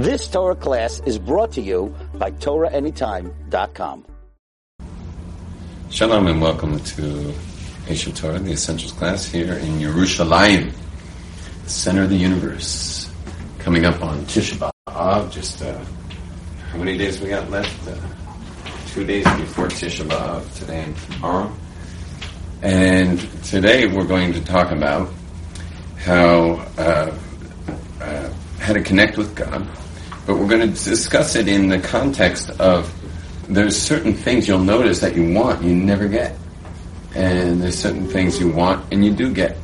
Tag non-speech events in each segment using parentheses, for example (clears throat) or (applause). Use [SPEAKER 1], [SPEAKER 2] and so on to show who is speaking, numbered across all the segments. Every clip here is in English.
[SPEAKER 1] This Torah class is brought to you by TorahAnytime.com.
[SPEAKER 2] Shalom and welcome to Aish HaTorah, the Essentials class here in Yerushalayim, the center of the universe. Coming up on Tisha B'Av, just uh, how many days we got left? Uh, two days before Tisha B'Av, today and tomorrow. And today we're going to talk about how uh, uh, how to connect with God, but we're going to discuss it in the context of there's certain things you'll notice that you want you never get, and there's certain things you want and you do get.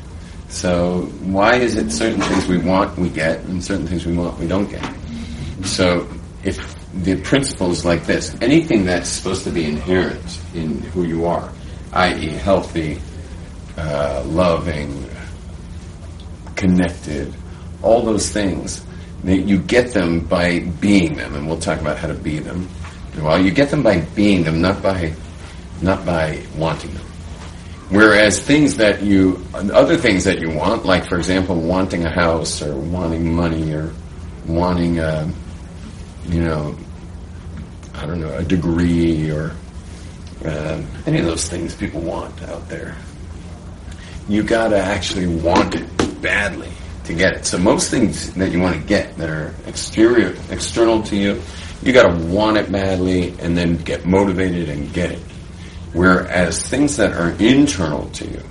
[SPEAKER 2] So why is it certain things we want we get and certain things we want we don't get? So if the principle is like this, anything that's supposed to be inherent in who you are, i.e., healthy, uh, loving, connected, all those things, you get them by being them, and we'll talk about how to be them. Well, you get them by being them, not by not by wanting them. Whereas things that you, other things that you want, like for example, wanting a house or wanting money or wanting, a, you know, I don't know, a degree or um, any of those things people want out there. You gotta actually want it badly to get it. So most things that you want to get that are exterior, external to you, you gotta want it badly and then get motivated and get it. Whereas things that are internal to you,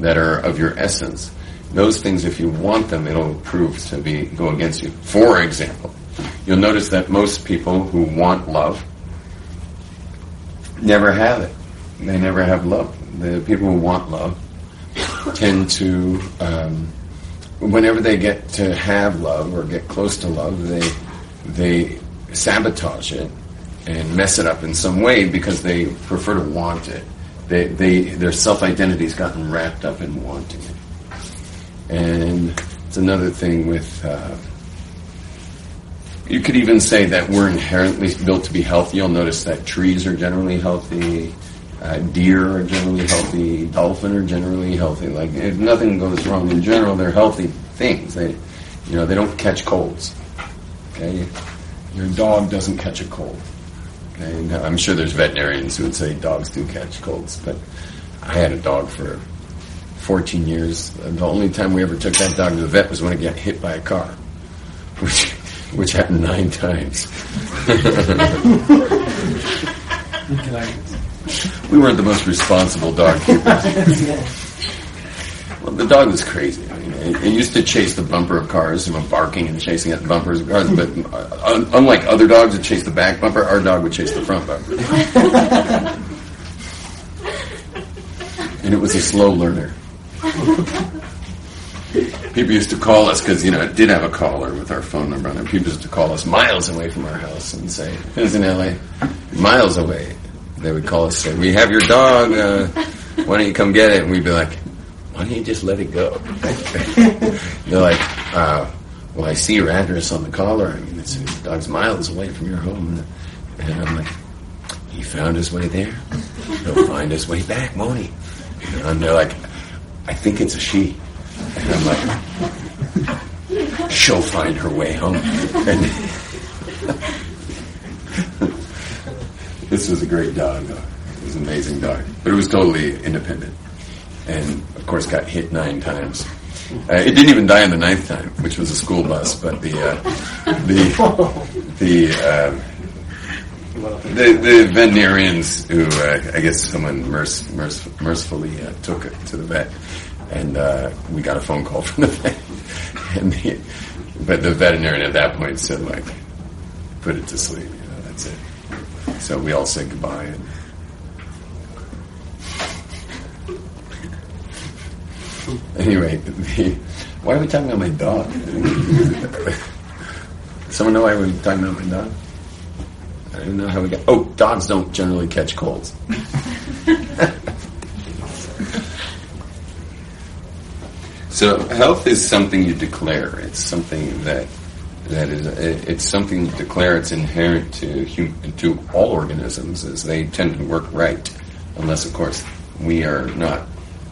[SPEAKER 2] that are of your essence, those things, if you want them, it'll prove to be go against you. For example, you'll notice that most people who want love never have it. They never have love. The people who want love tend to, um, whenever they get to have love or get close to love, they they sabotage it and mess it up in some way because they prefer to want it. They, they their self identity's gotten wrapped up in wanting it, and it's another thing with. Uh, you could even say that we're inherently built to be healthy. You'll notice that trees are generally healthy, uh, deer are generally healthy, dolphin are generally healthy. Like if nothing goes wrong in general, they're healthy things. They, you know, they don't catch colds. Okay, your dog doesn't catch a cold. Okay, I'm sure there's veterinarians who would say dogs do catch colds, but I had a dog for 14 years. The only time we ever took that dog to the vet was when it got hit by a car, (laughs) which which happened nine times. (laughs) we weren't the most responsible dog keepers. well, the dog was crazy. It, used to chase the bumper of cars, you know, barking and chasing at the bumpers of cars. But uh, unlike other dogs that chase the back bumper, our dog would chase the front bumper. and it was a slow learner. People used to call us because you know it did have a caller with our phone number on it. People used to call us miles away from our house and say, "It was in L.A." Miles away, they would call us say, "We have your dog. Uh, why don't you come get it?" And we'd be like, "Why don't you just let it go?" (laughs) They're like, uh, "Well, I see your address on the collar. I mean, the dog's miles away from your home." And I'm like, "He found his way there. He'll find his way back, won't he?" And they're like, "I think it's a she." And I'm like, she'll find her way home. (laughs) And this was a great dog, though. It was an amazing dog. But it was totally independent. And, of course, got hit nine times. Uh, it didn't even die on the ninth time, which was a school bus, but the, uh, the, (laughs) the, uh, the, the veterinarians who, uh, I guess someone merc- merc- mercifully uh, took it to the vet and uh, we got a phone call (laughs) from the vet. and the, but the veterinarian at that point said, like, put it to sleep. You know, that's it. So we all said goodbye. And anyway, the, why are we talking about my dog? (laughs) Someone know why we're talking about my dog? I don't know how we got. Oh, dogs don't generally catch colds. (laughs) So health is something you declare. It's something that that is it's something you declare. It's inherent to to all organisms as they tend to work right, unless of course we are not.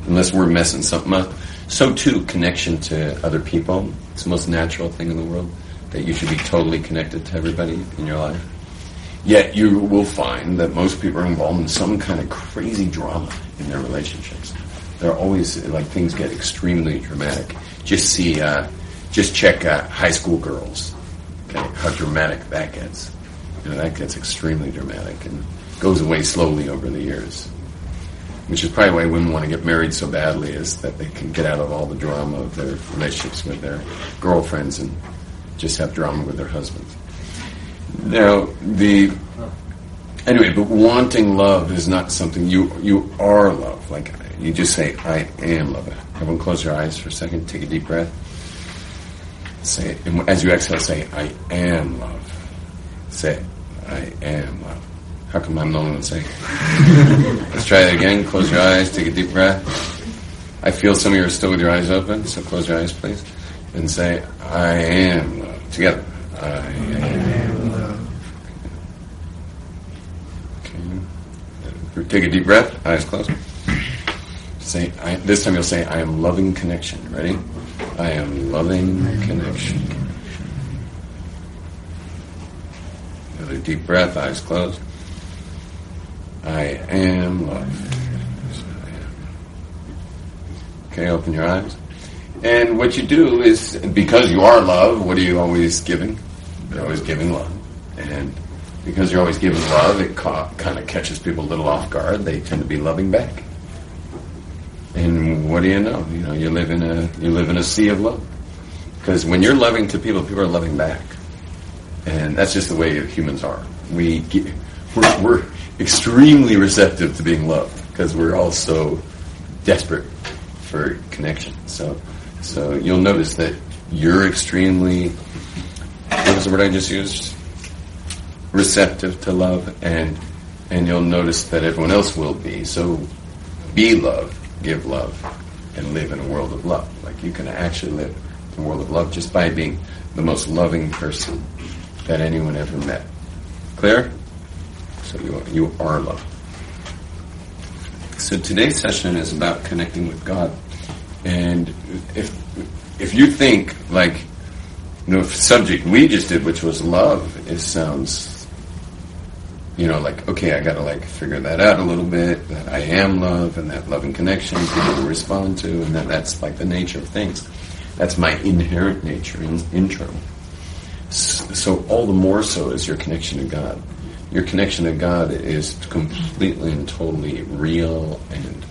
[SPEAKER 2] Unless we're messing something up. So too, connection to other people. It's the most natural thing in the world that you should be totally connected to everybody in your life. Yet you will find that most people are involved in some kind of crazy drama in their relationships. They're always like things get extremely dramatic. Just see, uh, just check uh, high school girls. Okay, how dramatic that gets. You know, that gets extremely dramatic and goes away slowly over the years. Which is probably why women want to get married so badly, is that they can get out of all the drama of their relationships with their girlfriends and just have drama with their husbands. Now, the anyway, but wanting love is not something you you are love. Like you just say, "I am love." Everyone, close your eyes for a second. Take a deep breath. Say, as you exhale, say, "I am love." Say, "I am love." How come I'm the only one saying? Let's try that again. Close your eyes. Take a deep breath. I feel some of you are still with your eyes open, so close your eyes, please, and say, "I am love." Together, I am love. Okay. Take a deep breath. Eyes closed. Say I, this time. You'll say, "I am loving connection." Ready? I am loving connection. Another deep breath. Eyes closed. I am love. Okay, open your eyes. And what you do is, because you are love, what are you always giving? You're always giving love. And because you're always giving love, it ca- kind of catches people a little off guard. They tend to be loving back. And what do you know? You know, you live in a you live in a sea of love. Because when you're loving to people, people are loving back. And that's just the way humans are. We get, we're, we're extremely receptive to being loved because we're all so desperate for connection. So, so you'll notice that you're extremely, what was the word I just used? Receptive to love, and and you'll notice that everyone else will be. So, be love, give love, and live in a world of love. Like you can actually live in a world of love just by being the most loving person that anyone ever met. Clear? So you are, you are love. So today's session is about connecting with God. And if if you think like you know the subject we just did, which was love, it sounds you know like okay, I got to like figure that out a little bit. That I am love, and that loving connection people respond to, and that that's like the nature of things. That's my inherent nature, in, internal. So all the more so is your connection to God. Your connection to God is completely and totally real and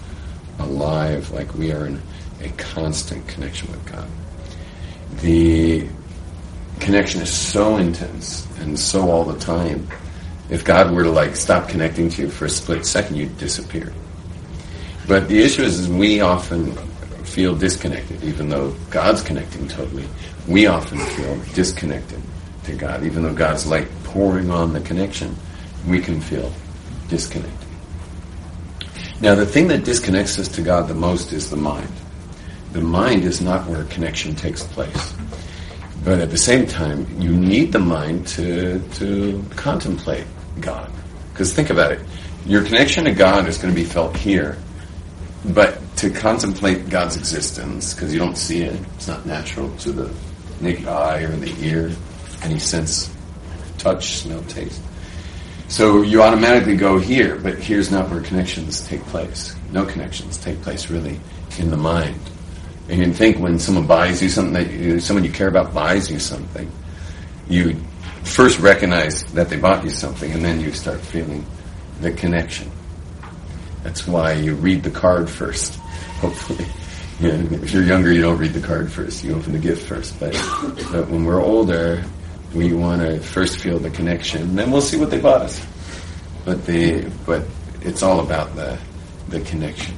[SPEAKER 2] alive, like we are in a constant connection with God. The connection is so intense and so all the time. If God were to like stop connecting to you for a split second, you'd disappear. But the issue is, is we often feel disconnected, even though God's connecting totally. We often feel disconnected to God, even though God's light pouring on the connection. We can feel disconnected. Now, the thing that disconnects us to God the most is the mind. The mind is not where connection takes place. But at the same time, you need the mind to, to contemplate God. Because think about it. Your connection to God is going to be felt here. But to contemplate God's existence, because you don't see it, it's not natural to the naked eye or the ear, any sense, touch, smell, taste. So you automatically go here, but here's not where connections take place. No connections take place really in the mind. And you think when someone buys you something, that you, someone you care about buys you something, you first recognize that they bought you something, and then you start feeling the connection. That's why you read the card first. (laughs) Hopefully, if you're younger, you don't read the card first. You open the gift first. But, but when we're older, we want to first feel the connection, and then we'll see what they bought us. But the but it's all about the the connection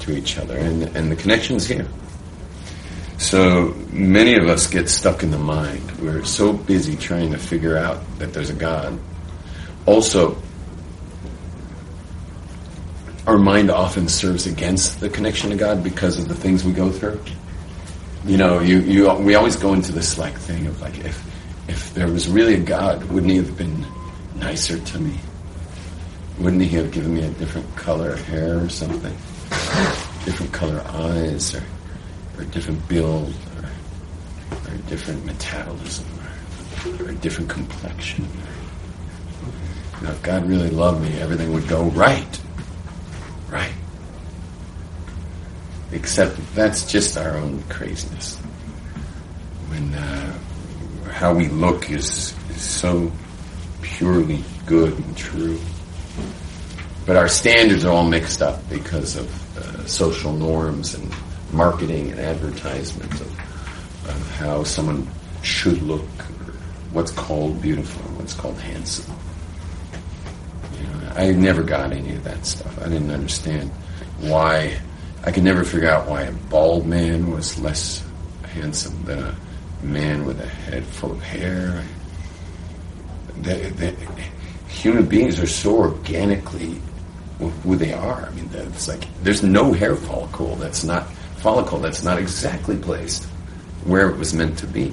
[SPEAKER 2] to each other, and and the connection's here. So many of us get stuck in the mind. We're so busy trying to figure out that there's a God. Also, our mind often serves against the connection to God because of the things we go through. You know, you, you we always go into this like thing of like if if there was really a God, wouldn't he have been nicer to me? Wouldn't he have given me a different color hair or something? Different color eyes or, or a different build or, or a different metabolism or or a different complexion. Now, if God really loved me, everything would go right. Right. Except that's just our own craziness. When uh, how we look is, is so purely good and true. But our standards are all mixed up because of uh, social norms and marketing and advertisement of, of how someone should look, what's called beautiful, and what's called handsome. You know, I never got any of that stuff. I didn't understand why. I could never figure out why a bald man was less handsome than a man with a head full of hair. The, the, human beings are so organically who they are. I mean, it's like there's no hair follicle that's not follicle that's not exactly placed where it was meant to be.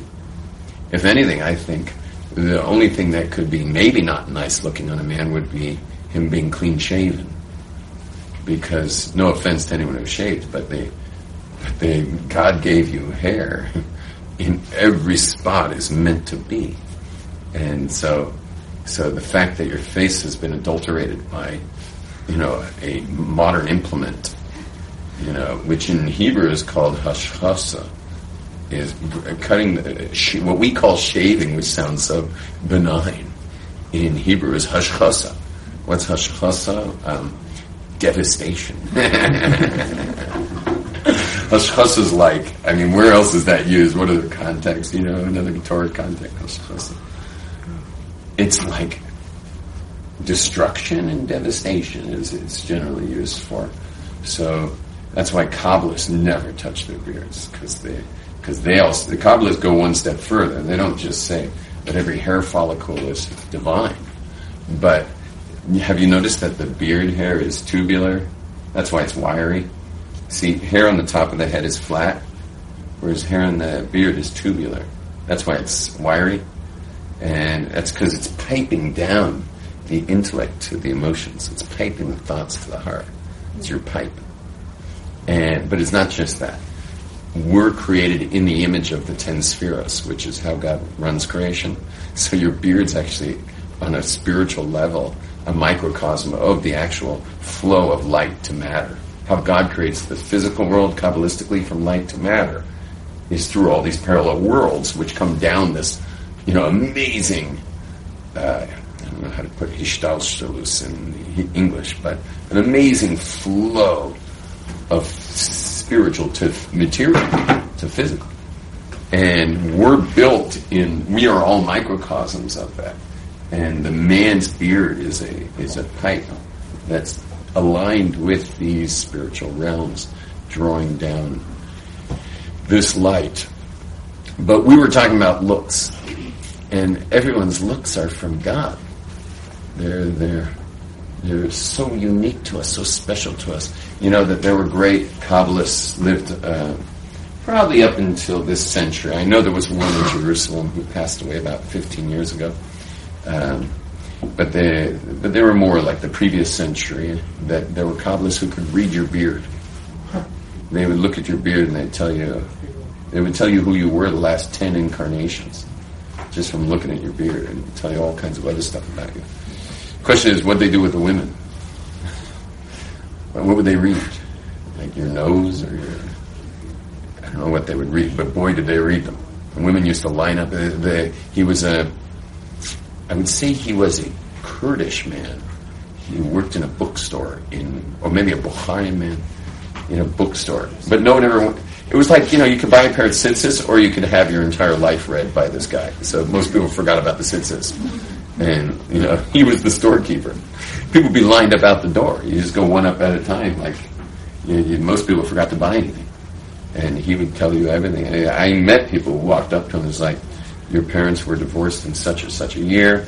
[SPEAKER 2] If anything, I think the only thing that could be maybe not nice looking on a man would be him being clean shaven. Because no offense to anyone who shaved, but they, they God gave you hair (laughs) in every spot is meant to be, and so so the fact that your face has been adulterated by you know a modern implement, you know, which in Hebrew is called hashchasa, is cutting the, what we call shaving, which sounds so benign. In Hebrew is hashchasa. What's hashchasa? Um, devastation. (laughs) Hashchasa is like, I mean, where else is that used? What other context? You know, another Torah context. It's like destruction and devastation is it's generally used for. So that's why Kabbalists never touch their beards because they because they also the Kabbalists go one step further. They don't just say that every hair follicle is divine, but have you noticed that the beard hair is tubular? That's why it's wiry. See, hair on the top of the head is flat, whereas hair on the beard is tubular. That's why it's wiry, and that's because it's piping down the intellect to the emotions. It's piping the thoughts to the heart. It's your pipe. And but it's not just that. We're created in the image of the ten sefiros, which is how God runs creation. (laughs) So your beard's actually on a spiritual level a microcosm of the actual flow of light to matter. How God creates the physical world kabbalistically from light to matter is through all these parallel worlds which come down this, you know, amazing. Uh, I don't know how to put Hishtalshalus in English, but an amazing flow of spiritual to material to physical. And we're built in, we are all microcosms of that and the man's beard is a is a pipe that's aligned with these spiritual realms, drawing down this light. But we were talking about looks, and everyone's looks are from God. They're they're they're so unique to us, so special to us. You know that there were great Kabbalists lived. Uh, probably up until this century. I know there was one in Jerusalem who passed away about 15 years ago. Um, but they but they were more like the previous century. That there were Kabbalists who could read your beard. They would look at your beard and they'd tell you they would tell you who you were the last ten incarnations, just from looking at your beard, and tell you all kinds of other stuff about you. Question is, what they do with the women? what would they read? Like your nose or your I don't know what they would read, but boy, did they read them. And women used to line up. Uh, they, they, he was a I would say he was a Kurdish man. He worked in a bookstore in, or maybe a Bukhari man in a bookstore. But no one ever. It was like you know you could buy a pair of tzitzis, or you could have your entire life read by this guy. So most people forgot about the tzitzis, and you know he was the storekeeper. People would be lined up out the door. You just go one up at a time. Like you you, most people forgot to buy anything, and he would tell you everything. I, I met people who walked up to him and was like your parents were divorced in such and such a year.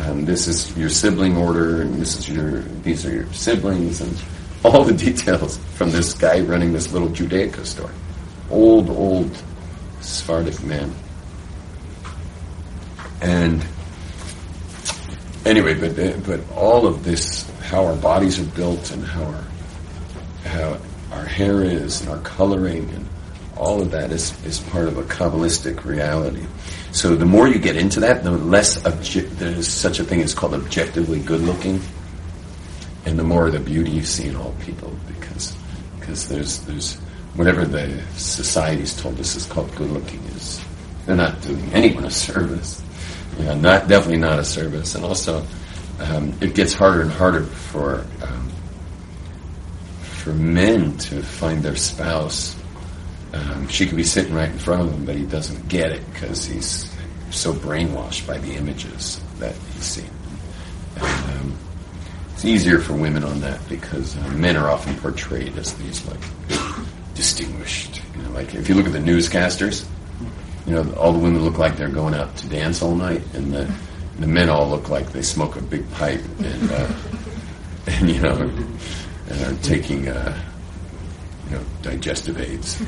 [SPEAKER 2] Um, this is your sibling order, and this is your these are your siblings, and all the details from this guy running this little Judaica store. Old, old Sephardic man. And anyway, but but all of this, how our bodies are built, and how our how our hair is, and our coloring, and all of that is, is part of a Kabbalistic reality. So the more you get into that, the less obje- there's such a thing as called objectively good looking, and the more the beauty you see in all people, because because there's there's whatever the society's told us is called good looking is they're not doing anyone a service. You know, not definitely not a service, and also um, it gets harder and harder for um, for men to find their spouse. Um, she could be sitting right in front of him, but he doesn't get it because he's so brainwashed by the images that he's seen. And, um, it's easier for women on that because uh, men are often portrayed as these like distinguished. You know, like if you look at the newscasters, you know, all the women look like they're going out to dance all night, and the the men all look like they smoke a big pipe and uh, (laughs) and you know and are taking uh, you know digestive aids. (laughs)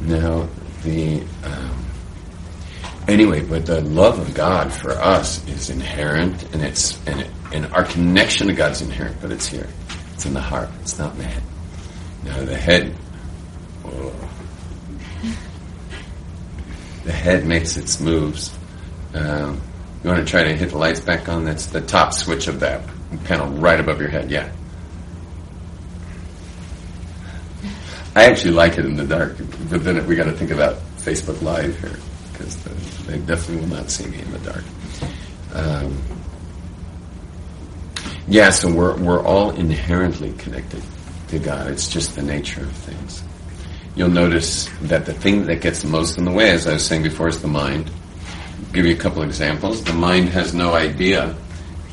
[SPEAKER 2] now the um, anyway, but the love of God for us is inherent, and it's and it, and our connection to God's inherent, but it's here. It's in the heart. It's not in the head. Now the head. Oh, the head makes its moves. Um, you want to try to hit the lights back on? That's the top switch of that panel right above your head. Yeah. I actually like it in the dark, but then we got to think about Facebook Live here because they definitely will not see me in the dark. Um, yeah, so we're we're all inherently connected to God. It's just the nature of things. You'll notice that the thing that gets the most in the way, as I was saying before, is the mind. I'll give you a couple examples. The mind has no idea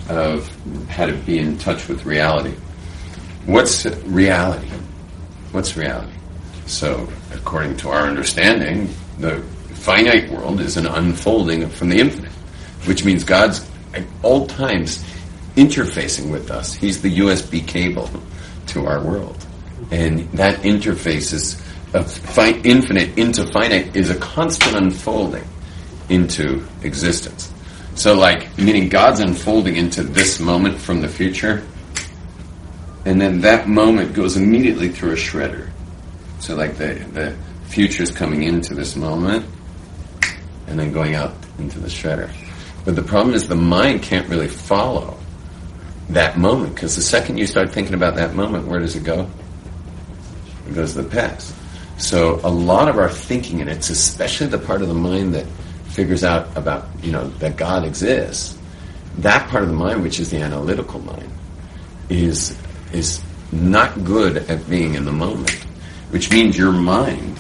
[SPEAKER 2] of how to be in touch with reality. What's reality? What's reality? So, according to our understanding, the finite world is an unfolding from the infinite, which means God's at all times interfacing with us. He's the USB cable to our world. And that interface is of fi- infinite into finite is a constant unfolding into existence. So like, meaning God's unfolding into this moment from the future, and then that moment goes immediately through a shredder. So like the, the is coming into this moment, and then going out into the shredder. But the problem is the mind can't really follow that moment because the second you start thinking about that moment, where does it go? It goes to the past. So a lot of our thinking, and it's especially the part of the mind that figures out about you know that God exists. That part of the mind, which is the analytical mind, is is not good at being in the moment, which means your mind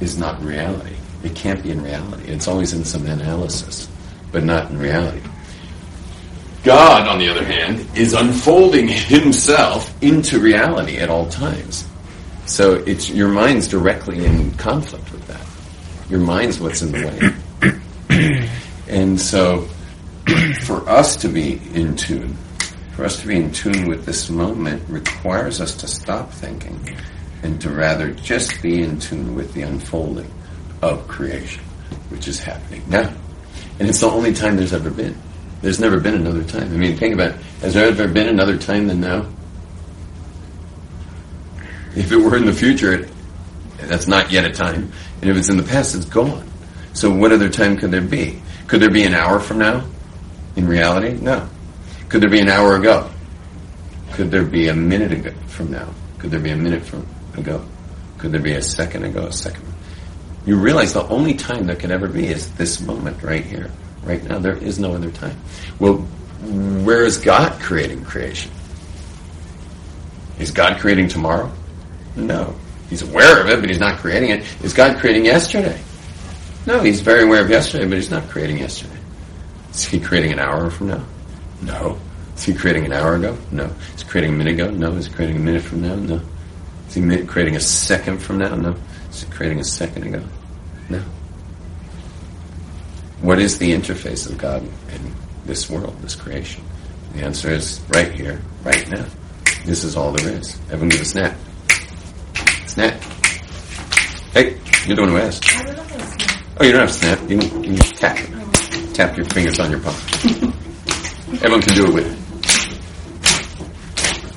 [SPEAKER 2] is not reality. It can't be in reality. It's always in some analysis, but not in reality. God, on the other hand, is unfolding himself into reality at all times. So it's your mind's directly in conflict with that. Your mind's what's in the way. (clears throat) and so for us to be in tune, for us to be in tune with this moment requires us to stop thinking and to rather just be in tune with the unfolding of creation, which is happening now. And it's the only time there's ever been. There's never been another time. I mean, think about it. Has there ever been another time than now? If it were in the future, it, that's not yet a time. And if it's in the past, it's gone. So what other time could there be? Could there be an hour from now? In reality, no. Could there be an hour ago? Could there be a minute ago from now? Could there be a minute from ago? Could there be a second ago? A second? You realize the only time there can ever be is this moment right here, right now. There is no other time. Well, where is God creating creation? Is God creating tomorrow? No. He's aware of it, but he's not creating it. Is God creating yesterday? No, he's very aware of yesterday, but he's not creating yesterday. Is he creating an hour from now? No. Is he creating an hour ago? No. Is he creating a minute ago? No. Is he creating a minute from now? No. Is he creating a second from now? No. Creating a second ago? No. What is the interface of God in this world, this creation? The answer is right here, right now. This is all there is. Everyone give a snap. Snap. Hey, you're the one who asked. Oh, you don't have to snap. You can, you can tap. Tap your fingers on your palm. Everyone can do it with it.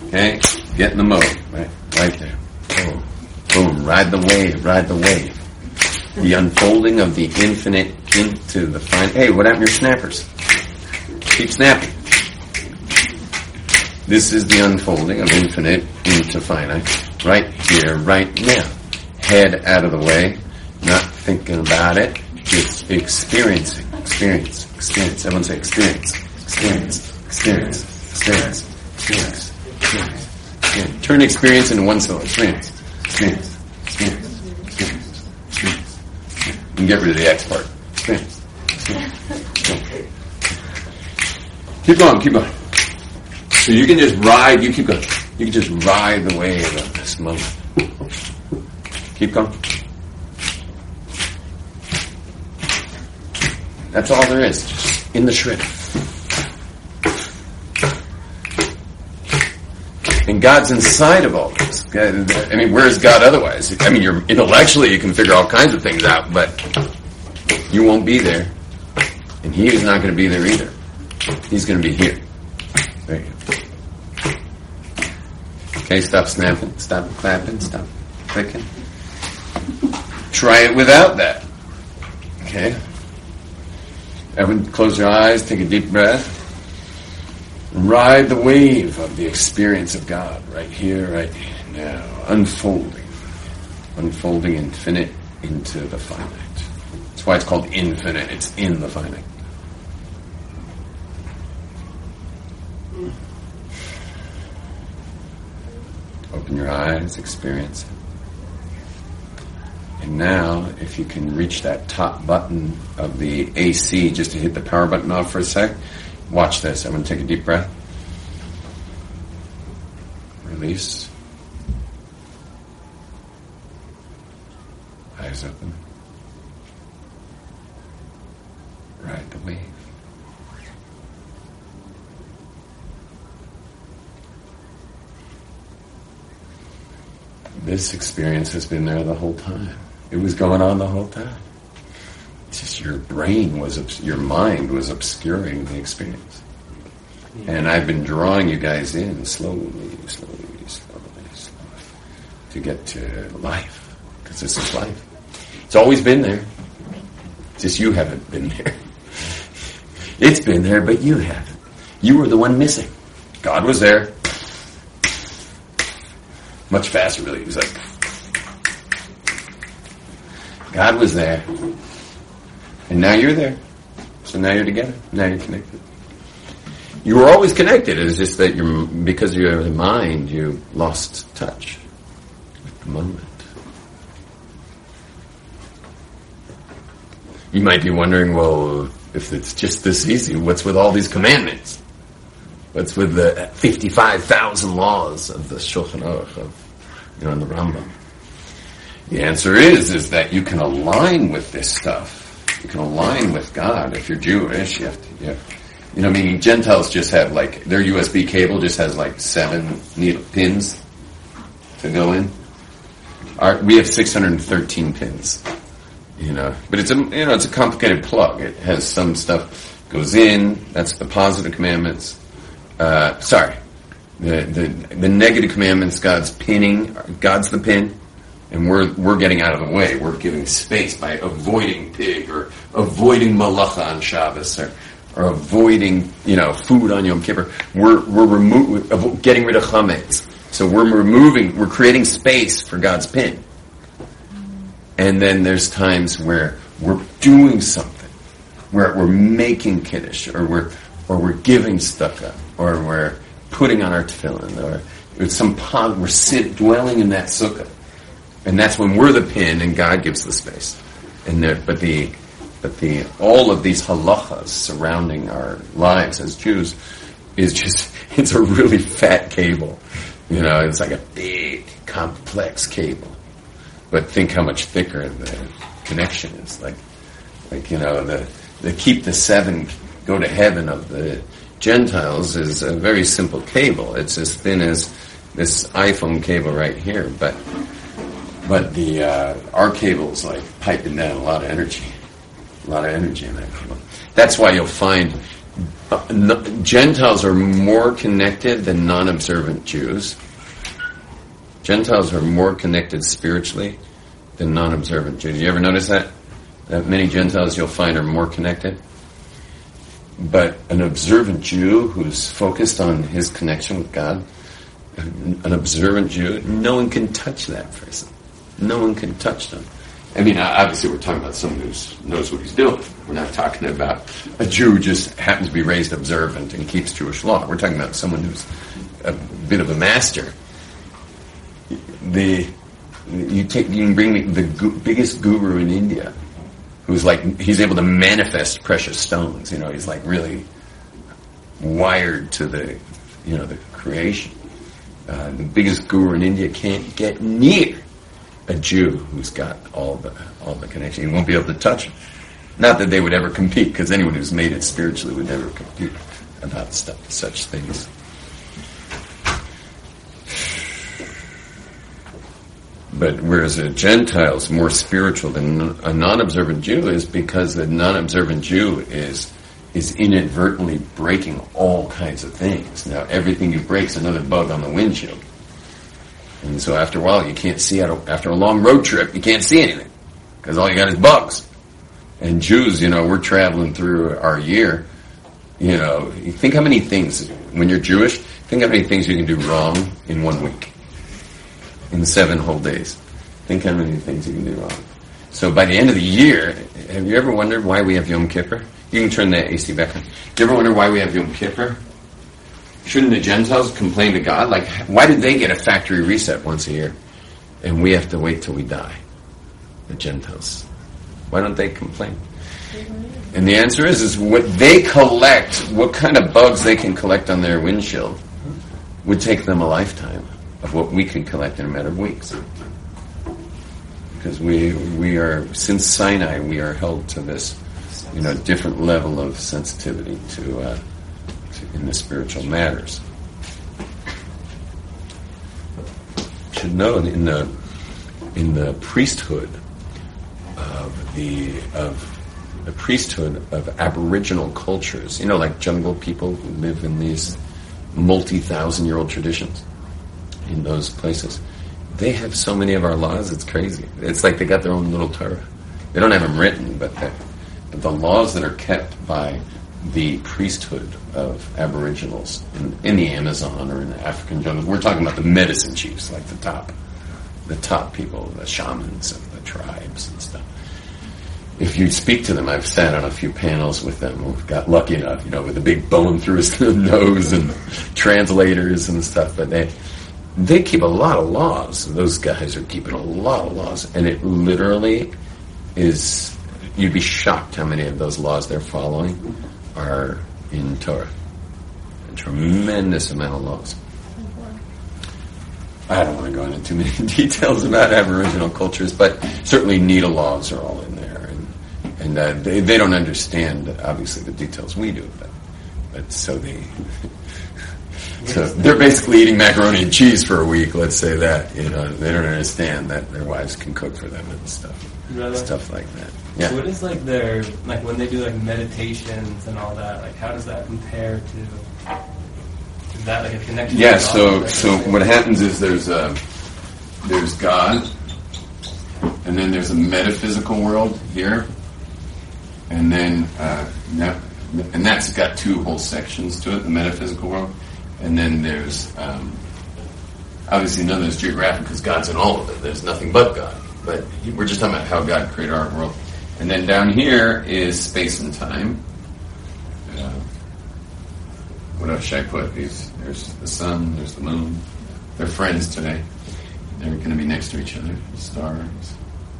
[SPEAKER 2] Okay? Get in the mode. Right, right there. Ride the wave. Ride the wave. The unfolding of the infinite into the fine. Hey, what happened to your snappers? Keep snapping. This is the unfolding of infinite into finite. Right here, right now. Head out of the way. Not thinking about it. Just experiencing. Experience. Experience. Everyone say experience. Experience. Experience. Experience. Experience. Experience. experience. Turn experience into one syllable. Experience. Experience. Experience. Experience. And get rid of the X part. Experience. Keep going, keep going. So you can just ride, you keep going. You can just ride the wave of this moment. Keep going. That's all there is. In the shred. And God's inside of all this. I mean, where is God otherwise? I mean, you're intellectually you can figure all kinds of things out, but you won't be there, and He is not going to be there either. He's going to be here. There you go. Okay, stop snapping, stop clapping, stop clicking. Try it without that. Okay. Everyone, close your eyes, take a deep breath. Ride the wave of the experience of God right here, right now, unfolding, unfolding infinite into the finite. That's why it's called infinite. It's in the finite. Open your eyes, experience. And now, if you can reach that top button of the AC just to hit the power button off for a sec, watch this. I'm going to take a deep breath. Release. Eyes open. Ride the wave. This experience has been there the whole time. It was going on the whole time. It's just your brain was, your mind was obscuring the experience. And I've been drawing you guys in slowly, slowly, slowly, slowly to get to life. Because this is life. It's always been there. Just you haven't been there. (laughs) It's been there, but you haven't. You were the one missing. God was there. Much faster, really. He was like, God was there. And now you're there. So now you're together. Now you're connected. You were always connected. It's just that you because you have the mind, you lost touch with the moment. You might be wondering, well, if it's just this easy, what's with all these commandments? What's with the 55,000 laws of the Shulchan Aruch, of, you know, and the Rambam? The answer is, is that you can align with this stuff. You can align with God. If you're Jewish, you have to, you, have, you know, I mean, Gentiles just have like, their USB cable just has like seven needle pins to go in. Our, we have 613 pins you know. But it's a you know it's a complicated plug. It has some stuff goes in. That's the positive commandments. Uh, sorry, the, the the negative commandments. God's pinning. God's the pin, and we're we're getting out of the way. We're giving space by avoiding pig or avoiding malacha on Shabbos or. Or avoiding, you know, food on Yom Kippur. We're we're remo- getting rid of chametz. So we're removing, we're creating space for God's pin. And then there's times where we're doing something, where we're making kiddush, or we're or we're giving tzedakah, or we're putting on our tefillin, or it's some pod, we're sit dwelling in that sukkah, and that's when we're the pin, and God gives the space. And there, but the but the all of these halachas surrounding our lives as Jews is just (laughs) it's a really fat cable, you know. It's like a big complex cable but think how much thicker the connection is. Like, like you know, the the keep the seven go to heaven of the Gentiles is a very simple cable. It's as thin as this iPhone cable right here, but but the uh, our cable's like piping down a lot of energy, a lot of energy in that cable. That's why you'll find uh, no, Gentiles are more connected than non-observant Jews. Gentiles are more connected spiritually than non-observant Jews. You ever notice that? That many Gentiles you'll find are more connected. But an observant Jew who's focused on his connection with God, an observant Jew, no one can touch that person. No one can touch them. I mean, obviously, we're talking about someone who knows what he's doing. We're not talking about a Jew who just happens to be raised observant and keeps Jewish law. We're talking about someone who's a bit of a master. The you take you can bring me the gu- biggest guru in India, who's like he's able to manifest precious stones. You know, he's like really wired to the you know the creation. Uh, the biggest guru in India can't get near a Jew who's got all the all the connection. He won't be able to touch. Not that they would ever compete, because anyone who's made it spiritually would never compete about stuff, such things. But whereas a Gentile is more spiritual than a non-observant Jew is because the non-observant Jew is is inadvertently breaking all kinds of things. Now everything you break is another bug on the windshield. And so after a while, you can't see, after a long road trip, you can't see anything. Because all you got is bugs. And Jews, you know, we're traveling through our year. You know, think how many things, when you're Jewish, think how many things you can do wrong in one week. In seven whole days. Think how many things you can do wrong. So by the end of the year, have you ever wondered why we have Yom Kippur? You can turn the AC back on. Do you ever wonder why we have Yom Kippur? Shouldn't the Gentiles complain to God? Like, why did they get a factory reset once a year? And we have to wait till we die? The Gentiles. Why don't they complain? And the answer is, is what they collect, what kind of bugs they can collect on their windshield would take them a lifetime of what we could collect in a matter of weeks. Because we, we are, since Sinai, we are held to this, you know, different level of sensitivity to, uh, in the spiritual matters. Should know in the in the priesthood of the of the priesthood of Aboriginal cultures, you know, like jungle people who live in these multi-thousand year old traditions in those places. They have so many of our laws, it's crazy. It's like they got their own little Torah. They don't have them written, but the laws that are kept by the priesthood of Aboriginals in, in, the Amazon or in the African jungles. We're talking about the medicine chiefs, like the top, the top people, the shamans of the tribes and stuff. If you speak to them, I've sat on a few panels with them who got lucky enough, you know, with a big bone through his (laughs) nose and translators and stuff, but they, they keep a lot of laws. Those guys are keeping a lot of laws, and it literally is. You'd be shocked how many of those laws they're following are in Torah. A tremendous amount of laws. I don't want to go into too many (laughs) details about Aboriginal cultures, but certainly niddah laws are all in there, and and uh, they they don't understand obviously the details we do, but but so they. (laughs) So they're basically eating macaroni and cheese for a week. Let's say that you know they don't understand that their wives can cook for them and stuff, Rather. stuff like that.
[SPEAKER 3] Yeah. What is like their like when they do like meditations and all that? Like how does that compare to? Is that like a connection?
[SPEAKER 2] Yeah. So so what happens is there's a there's God, and then there's a metaphysical world here, and then uh, and that's got two whole sections to it: the metaphysical world, and then there's um, obviously none of this geographic because God's in all of it. There's nothing but God. But we're just talking about how God created our world. And then down here is space and time. Uh, what else should I put? These, there's the sun, there's the moon. They're friends today. They're going to be next to each other. The stars.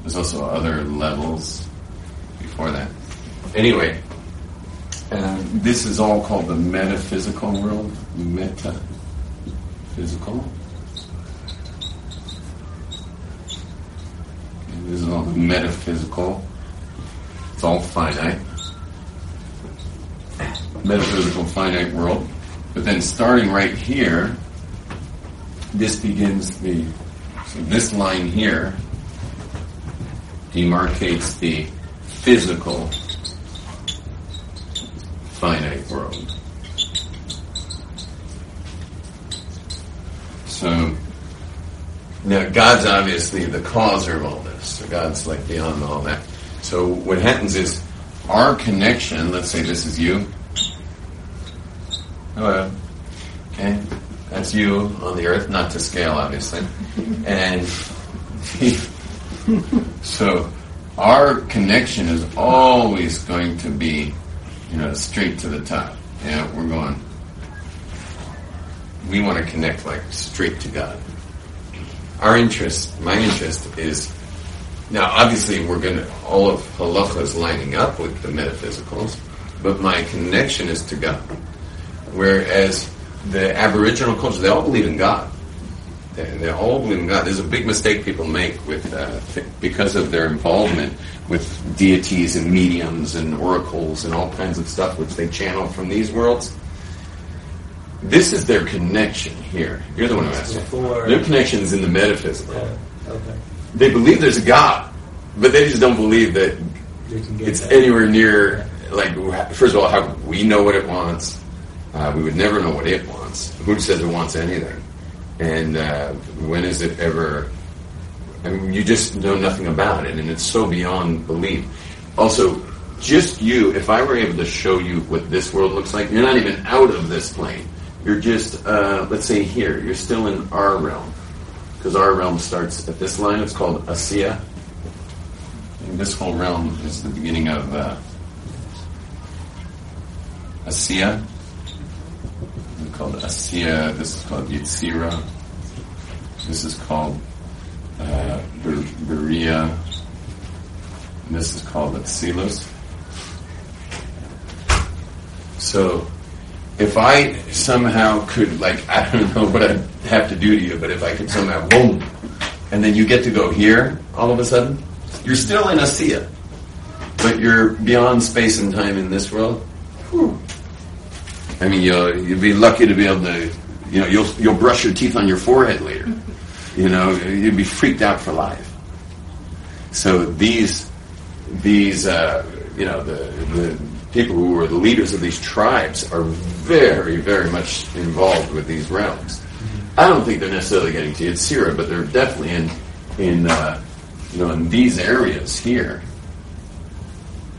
[SPEAKER 2] There's also other levels before that. Anyway, uh, this is all called the metaphysical world. Metaphysical. this is all metaphysical it's all finite. Metaphysical finite world. But then starting right here, this begins the, so this line here demarcates the physical, finite world. So now God's obviously the causer of all this. So God's like beyond all that. So what happens is our connection, let's say this is you. Hello. Okay. That's you on the earth, not to scale obviously. (laughs) And so our connection is always going to be, you know, straight to the top. Yeah, we're going we want to connect like straight to God. Our interest, my interest is now obviously we're going to all of halacha is lining up with the metaphysicals, but my connection is to God. Whereas the Aboriginal culture, they all believe in God. They, they all believe in God. There's a big mistake people make with uh, th- because of their involvement with deities and mediums and oracles and all kinds of stuff which they channel from these worlds this is their connection here. You're the one who asked.
[SPEAKER 3] Before-
[SPEAKER 2] Their connection is in the metaphysical.
[SPEAKER 3] Yeah. Okay.
[SPEAKER 2] They believe there's a God, but they just don't believe that
[SPEAKER 3] You can get
[SPEAKER 2] it's
[SPEAKER 3] that.
[SPEAKER 2] anywhere near. Like, first of all, how we know what it wants. Uh, we would never know what it wants. Who says it wants anything? And uh, when is it ever? I mean, you just know nothing about it, and it's so beyond belief. Also, just you, if I were able to show you what this world looks like, you're not even out of this plane. You're just, uh, let's say here, you're still in our realm. Because our realm starts at this line, it's called Asiya. And this whole realm is the beginning of uh, Asiya. It's called Asiya, this is called Yitzira. This is called uh, Beriah. And this is called Atsilos. So, if I somehow could, like, (laughs) I don't know what I'd have to do to you, but if I could somehow, boom, and then you get to go here all of a sudden, you're still in Asiya, but you're beyond space and time in this world. Whew. I mean, you'll, you'll be lucky to be able to, you know, you'll, you'll brush your teeth on your forehead later. (laughs) You know, you'd be freaked out for life. So these, these, uh, you know, the, the people who were the leaders of these tribes are very, very much involved with these realms. I don't think they're necessarily getting to Yitzhira, but they're definitely in, in, uh, you know, in these areas here.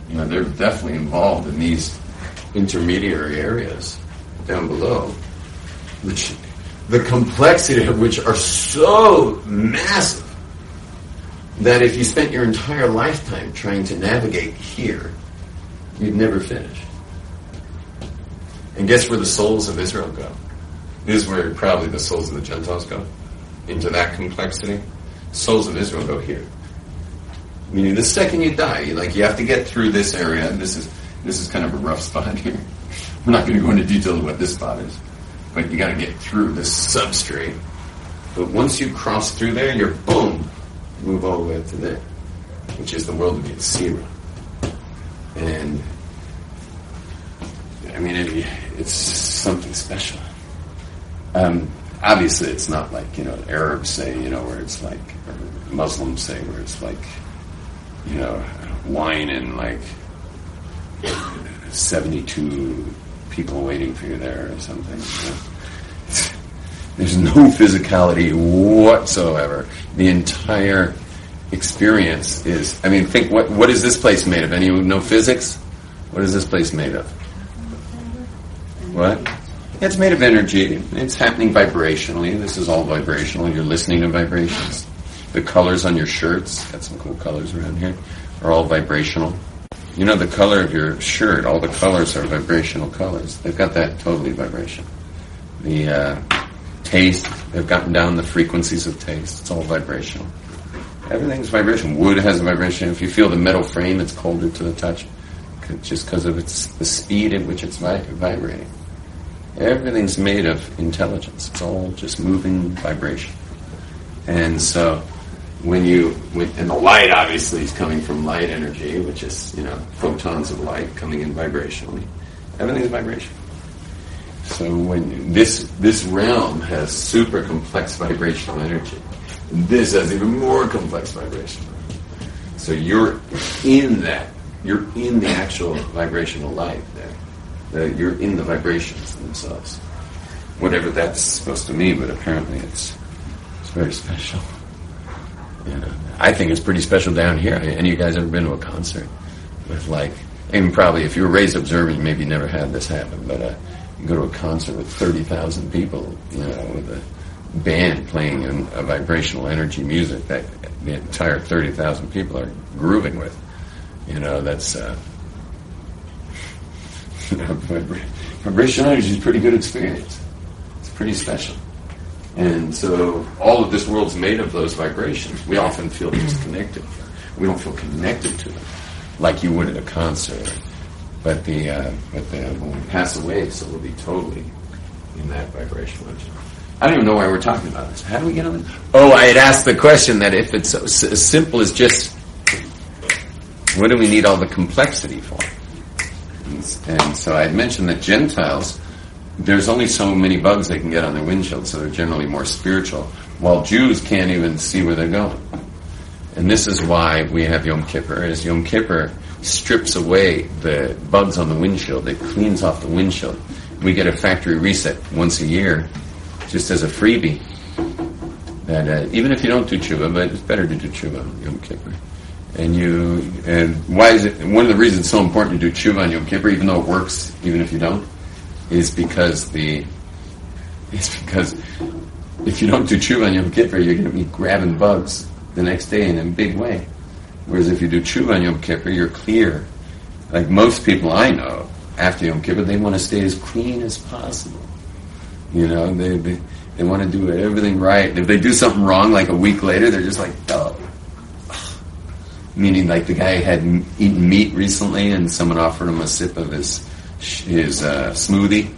[SPEAKER 2] You know, they're definitely involved in these intermediary areas down below, which the complexity of which are so massive that if you spent your entire lifetime trying to navigate here, you'd never finish. And guess where the souls of Israel go? This is where probably the souls of the Gentiles go. Into that complexity. Souls of Israel go here. Meaning the second you die, you like you have to get through this area. This is this is kind of a rough spot (laughs) here. We're not going to go into detail of what this spot is, but you got to get through this substrate. But once you cross through there, you're boom, move all the way up to there, which is the world of Yitzhira. And I mean, it, it's something special. Um, obviously, it's not like you know Arabs say, you know, where it's like or Muslims say, where it's like you know wine and like seventy-two people waiting for you there or something. you know. There's no (laughs) physicality whatsoever. The entire experience is. I mean, think what what is this place made of? Anyone know physics? What is this place made of? What? It's made of energy. It's happening vibrationally. This is all vibrational. You're listening to vibrations. The colors on your shirts, got some cool colors around here, are all vibrational. You know the color of your shirt, all the colors are vibrational colors. They've got that totally vibration. The uh, taste, they've gotten down the frequencies of taste. It's all vibrational. Everything's vibration. Wood has a vibration. If you feel the metal frame, it's colder to the touch, just because of its the speed at which it's vi- vibrating. Everything's made of intelligence. It's all just moving vibration. And so, when you, when, and the light obviously is coming from light energy, which is, you know, photons of light coming in vibrationally. Everything's vibration. So when this, this realm has super complex vibrational energy, this has even more complex vibration. So you're in that, you're in the actual vibrational light there. Uh, you're in the vibrations themselves. Whatever that's supposed to mean, but apparently it's it's very special. You know, I think it's pretty special down here. Any of you guys ever been to a concert with like? And probably if you were raised observing, maybe never had this happen. But uh, you go to a concert with thirty thousand people, you know, with a band playing a vibrational energy music that the entire 30,000 people are grooving with. You know, that's, uh, (laughs) vibrational energy is a pretty good experience. It's pretty special. And so all of this world's made of those vibrations. We often feel disconnected. We don't feel connected to them like you would at a concert. But the, uh, but the, when we pass away, so we'll be totally in that vibrational energy. I don't even know why we're talking about this. How do we get on this? Oh, I had asked the question that if it's as simple as just, what do we need all the complexity for? And, and so I had mentioned that Gentiles, there's only so many bugs they can get on their windshield, so they're generally more spiritual, while Jews can't even see where they're going. And this is why we have Yom Kippur, is Yom Kippur strips away the bugs on the windshield. It cleans off the windshield. We get a factory reset once a year just as a freebie. That uh, even if you don't do tshuva, but it's better to do tshuva on Yom Kippur. And you, and why is it? One of the reasons it's so important to do tshuva on Yom Kippur, even though it works, even if you don't, is because the, it's because if you don't do tshuva on Yom Kippur, you're going to be grabbing bugs the next day in a big way. Whereas if you do tshuva on Yom Kippur, you're clear. Like most people I know, after Yom Kippur, they want to stay as clean as possible. You know, they, they, they want to do everything right. If they do something wrong, like a week later, they're just like, oh. Meaning, like the guy had eaten meat recently, and someone offered him a sip of his his uh, smoothie.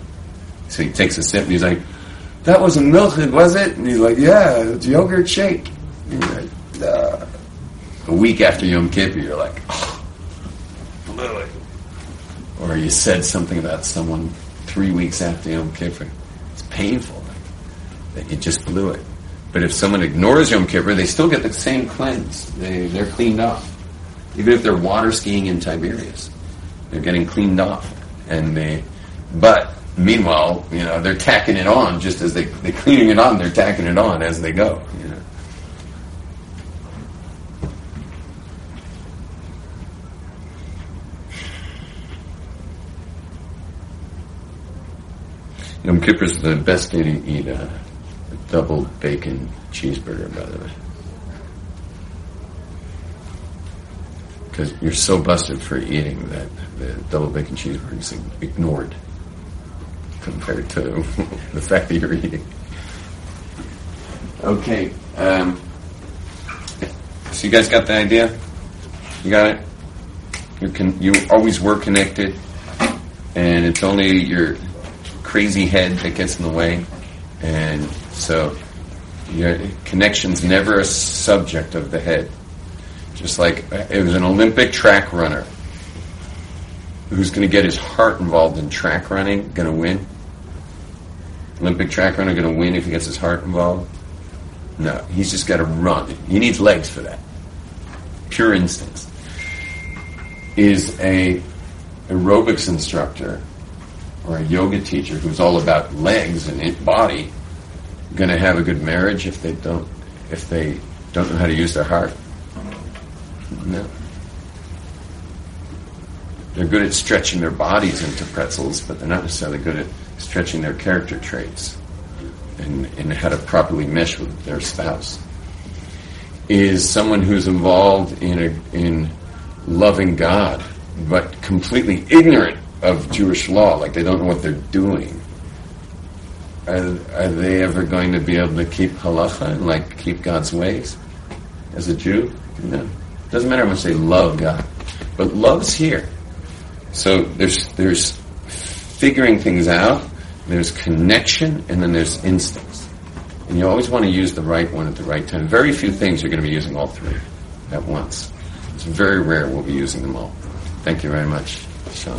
[SPEAKER 2] So he takes a sip, and he's like, "That wasn't milk, was it?" And he's like, "Yeah, it's yogurt shake." Like, uh. A week after Yom Kippur, you're like, oh, blew it. Or you said something about someone three weeks after Yom Kippur painful that you just blew it. But if someone ignores Yom Kippur, they still get the same cleanse. They, they're cleaned off. Even if they're water skiing in Tiberias, they're getting cleaned off. And they, but meanwhile, you know, they're tacking it on just as they, they're cleaning it on, they're tacking it on as they go, you know. Yom Kippur is the best day to eat a, a double bacon cheeseburger, by the way. Because you're so busted for eating that the double bacon cheeseburger is ignored compared to (laughs) the fact that you're eating. Okay. Um, so you guys got the idea? You got it? You can. You always were connected, and it's only your crazy head that gets in the way. And so your connection's never a subject of the head. Just like it was an Olympic track runner. Who's going to get his heart involved in track running? Going to win? Olympic track runner going to win if he gets his heart involved? No, he's just got to run. He needs legs for that. Pure instincts. Is a aerobics instructor or a yoga teacher who's all about legs and body going to have a good marriage if they don't if they don't know how to use their heart? No. They're good at stretching their bodies into pretzels, but they're not necessarily good at stretching their character traits and, and how to properly mesh with their spouse. Is someone who's involved in a, in loving God, but completely ignorant of Jewish law, like they don't know what they're doing. Are, are they ever going to be able to keep halacha and like keep God's ways as a Jew? No. Doesn't matter how much they love God, but love's here. So there's there's figuring things out. There's connection, and then there's instincts. And you always want to use the right one at the right time. Very few things you're going to be using all three at once. It's very rare we'll be using them all. Thank you very much, Sean.